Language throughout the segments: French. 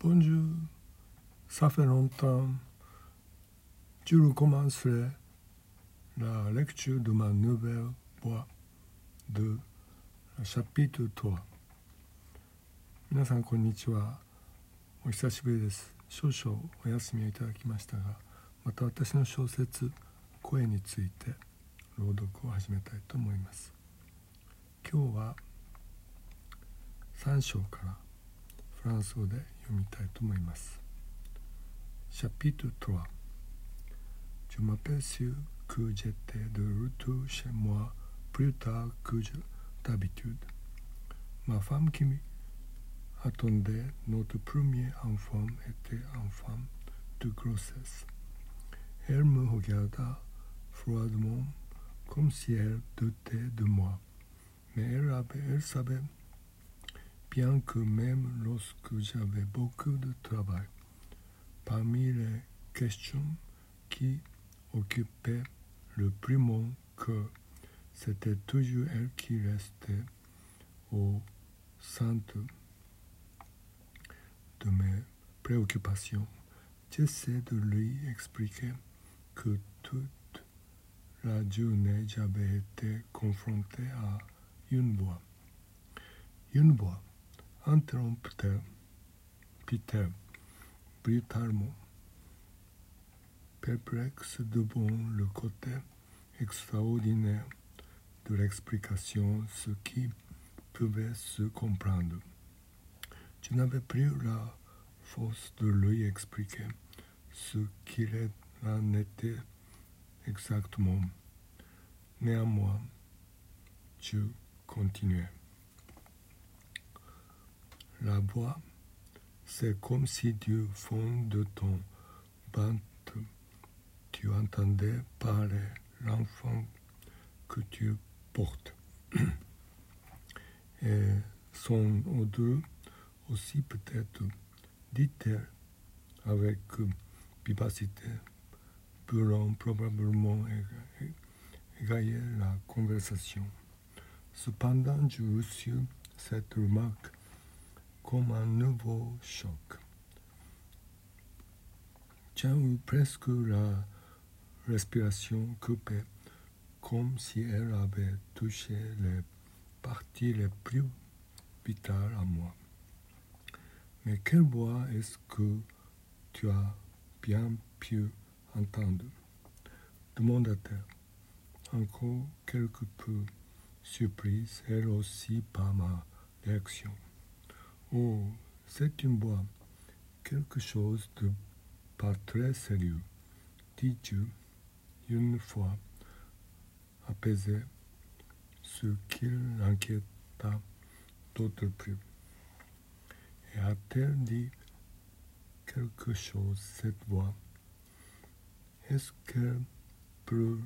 Bonjour, ça fait longtemps. Je recommencerai la lecture de ma nouvelle voix de chapitre 3. 皆さんこんにちは。お久しぶりです。少々お休みをいただきましたが、また私の小説「声」について朗読を始めたいと思います。今日は3章からフランス語で読みたいと思います。Chapitre 3 Je m'aperçus que j'étais de retour chez moi plus tard que d'habitude. Ma femme qui attendait notre premier enfant était en femme de grossesse. Elle me regarda froidement comme si elle doutait de moi. Mais elle, avait, elle savait bien que même lorsque j'avais beaucoup de travail, parmi les questions qui occupaient le plus mon cœur, c'était toujours elle qui restait au centre de mes préoccupations. J'essaie de lui expliquer que toute la journée j'avais été confronté à une voix. Une voix interrompait Peter brutalement, perplexe devant le côté extraordinaire de l'explication, ce qui pouvait se comprendre. Je n'avais plus la force de lui expliquer ce qu'il en était exactement. Néanmoins, je continuais. La voix, c'est comme si du fond de ton ventre, tu entendais parler l'enfant que tu portes. Et son odeur aussi peut-être, dit-elle avec vivacité, pourront probablement égayer la conversation. Cependant, je reçus cette remarque comme un nouveau choc. J'ai eu presque la respiration coupée, comme si elle avait touché les parties les plus vitales à moi. Mais quelle voix est-ce que tu as bien pu entendre? demanda-t-elle, encore quelque peu surprise, elle aussi par ma réaction. Oh, c'est une voix, quelque chose de pas très sérieux, dis-tu, une fois apaisé, ce qui l'inquiéta d'autre plus. Et a-t-elle dit quelque chose, cette voix? Est-ce qu'elle peut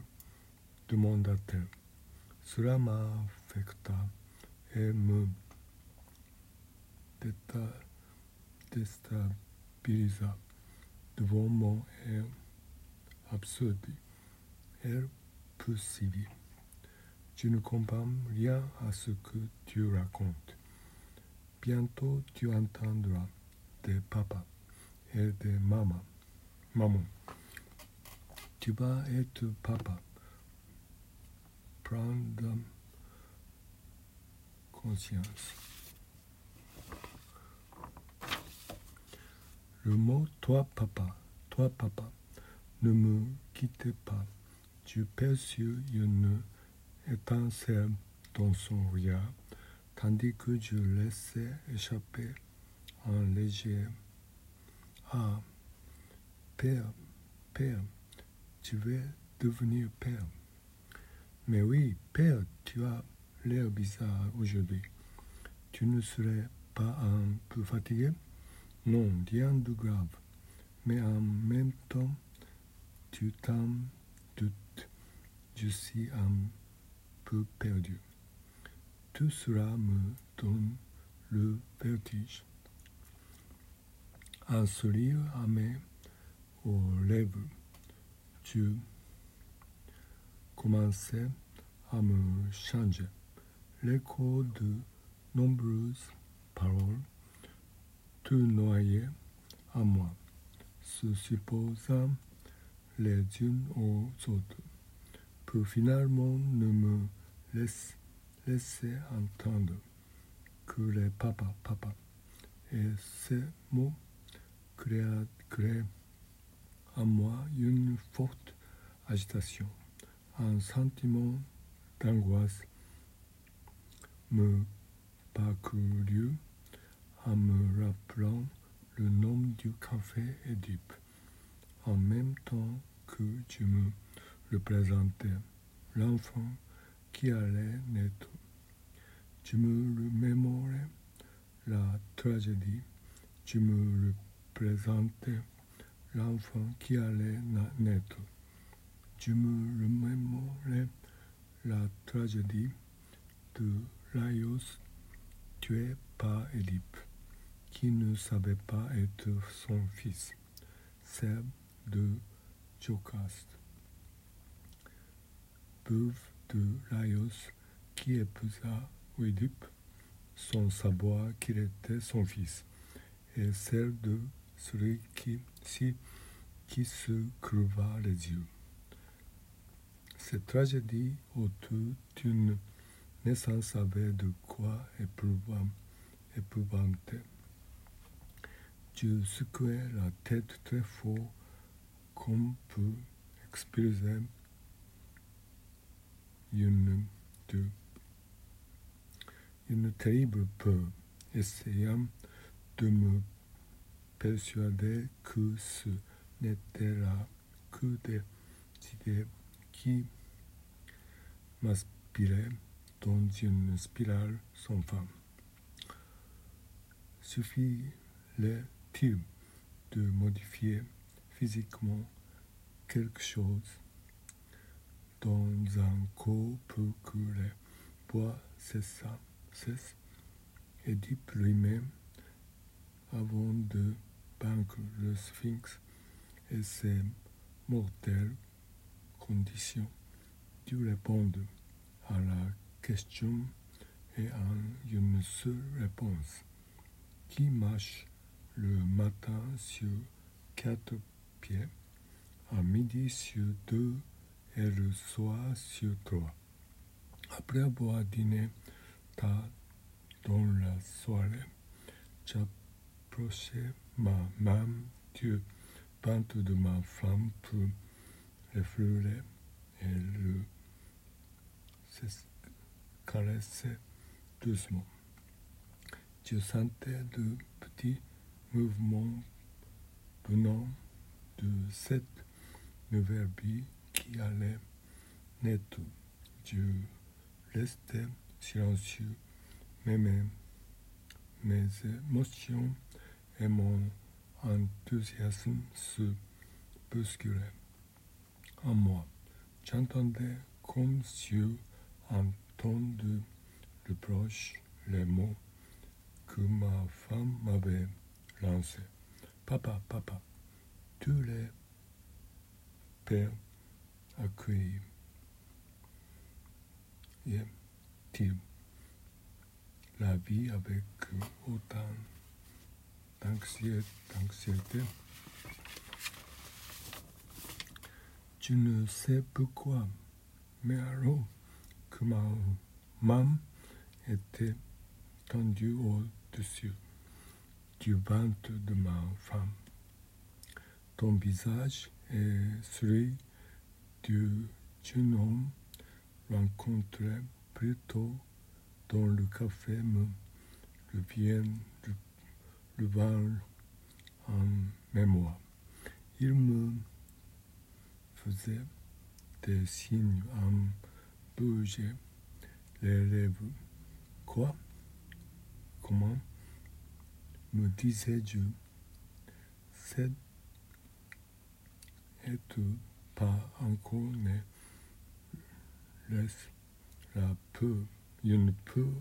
demanda-t-elle. Cela m'affecta et me déstabilisa devant mon air absurde. Elle poursuivit. Je ne comprends rien à ce que tu racontes. Bientôt tu entendras des papas et des mamans. Maman, tu vas être papa. Prends conscience. Le mot toi papa, toi papa, ne me quittez pas. Je perçus une étincelle dans son regard, tandis que je laissais échapper un léger Ah, père, père, tu veux devenir père. Mais oui, père, tu as l'air bizarre aujourd'hui. Tu ne serais pas un peu fatigué? Non, rien de grave. Mais en même temps, tu t'en doutes. Je suis un peu perdu. Tout cela me donne le vertige. Un sourire amer aux lèvres. Tu commençais à me changer. L'écho de nombreuses paroles tout noyé à moi, se supposant les unes aux autres, pour finalement ne me laisser, laisser entendre que les papa, papa, et ces mots créent, créent en moi une forte agitation, un sentiment d'angoisse. Me parcourut en me rappelant le nom du café Édipe, en même temps que je me représentais l'enfant qui allait naître. Je me remémorais la tragédie, je me représentais l'enfant qui allait naître. Je me remémorais la tragédie de Laios tué par Édipe qui ne savait pas être son fils, Seb de Jocaste, veuve de Laios qui épousa Oedipe sans savoir qu'il était son fils, et celle de celui qui, si, qui se creva les yeux. Cette tragédie autour d'une naissance avait de quoi épouvanter. Je secouais la tête très fort comme peut exprimer une, une terrible peur, essayant de me persuader que ce n'était là que des idées qui m'aspiraient dans une spirale sans fin. Suffit-il de modifier physiquement quelque chose dans un corps pour que les bois cessent, cessent Édipe lui-même, avant de vaincre le sphinx et ses mortelles conditions, dû répondre à la question et en une seule réponse. Qui marche le matin sur quatre pieds, à midi sur deux et le soir sur trois. Après avoir dîné tard dans la soirée, j'approchais ma main du ventre de ma femme pour l'effleurer et le caressait doucement. Je sentais de petits mouvements venant de cette nouvelle vie qui allait naître. Je restais silencieux, mais mes, mes émotions et mon enthousiasme se bousculaient en moi. J'entendais comme sur un ton de reproche les mots que ma femme m'avait lancés. Papa, papa, tous les pères accueillent. la vie avec autant d'anxiété. Tu ne sais pourquoi, mais alors que ma main était tendue au-dessus du ventre de ma femme. Ton visage est celui du jeune homme rencontré plus tôt dans le café me revient le, le en mémoire. Il me faisait des signes en bougeant les lèvres. Quoi? Comment? Me disais-je C'est être pas encore né laisse la peur, une peur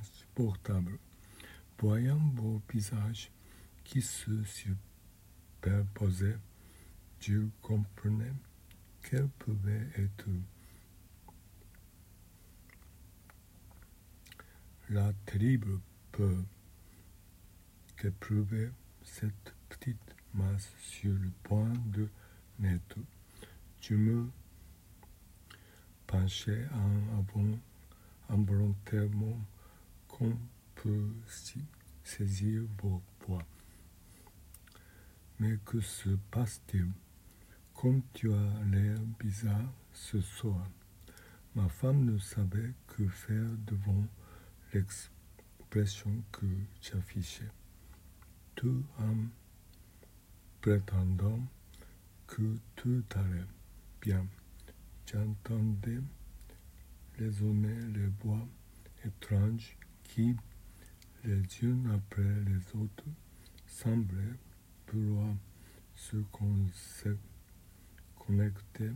insupportable. Voyant vos visages qui se superposaient, je comprenais qu'elle pouvait être la terrible peur qu'éprouvait cette petite mas sur le point de naître. Je me penchais en avant involontairement qu'on peut saisir vos poids. Mais que se passe-t-il? Comme tu as l'air bizarre ce soir, ma femme ne savait que faire devant l'expression que j'affichais. Tout en prétendant que tout allait bien. J'entendais résonner les voix étranges qui, les unes après les autres, semblaient vouloir se connecter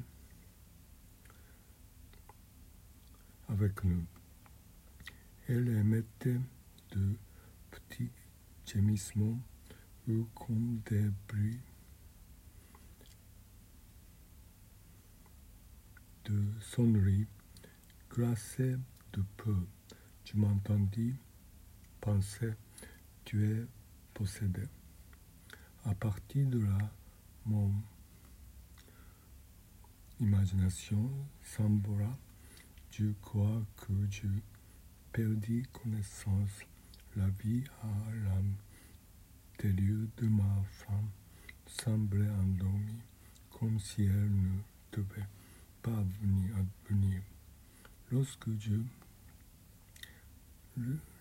avec nous. Elle émettait de petits gémissements ou comme des bruits de sonnerie glacée de peu. Tu m'entendis penser, tu es possédé. À partir de là, mon imagination sembla, je crois que je perdis connaissance. La vie à l'intérieur de ma femme semblait endormie, comme si elle ne devait pas venir advenir. Lorsque je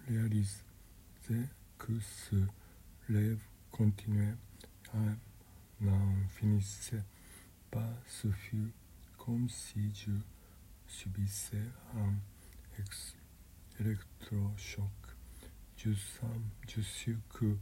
réalisais que ce rêve continuait, n'en finissait pas, ce fut comme si je subissais un électrochoc. Je, sens, je suis que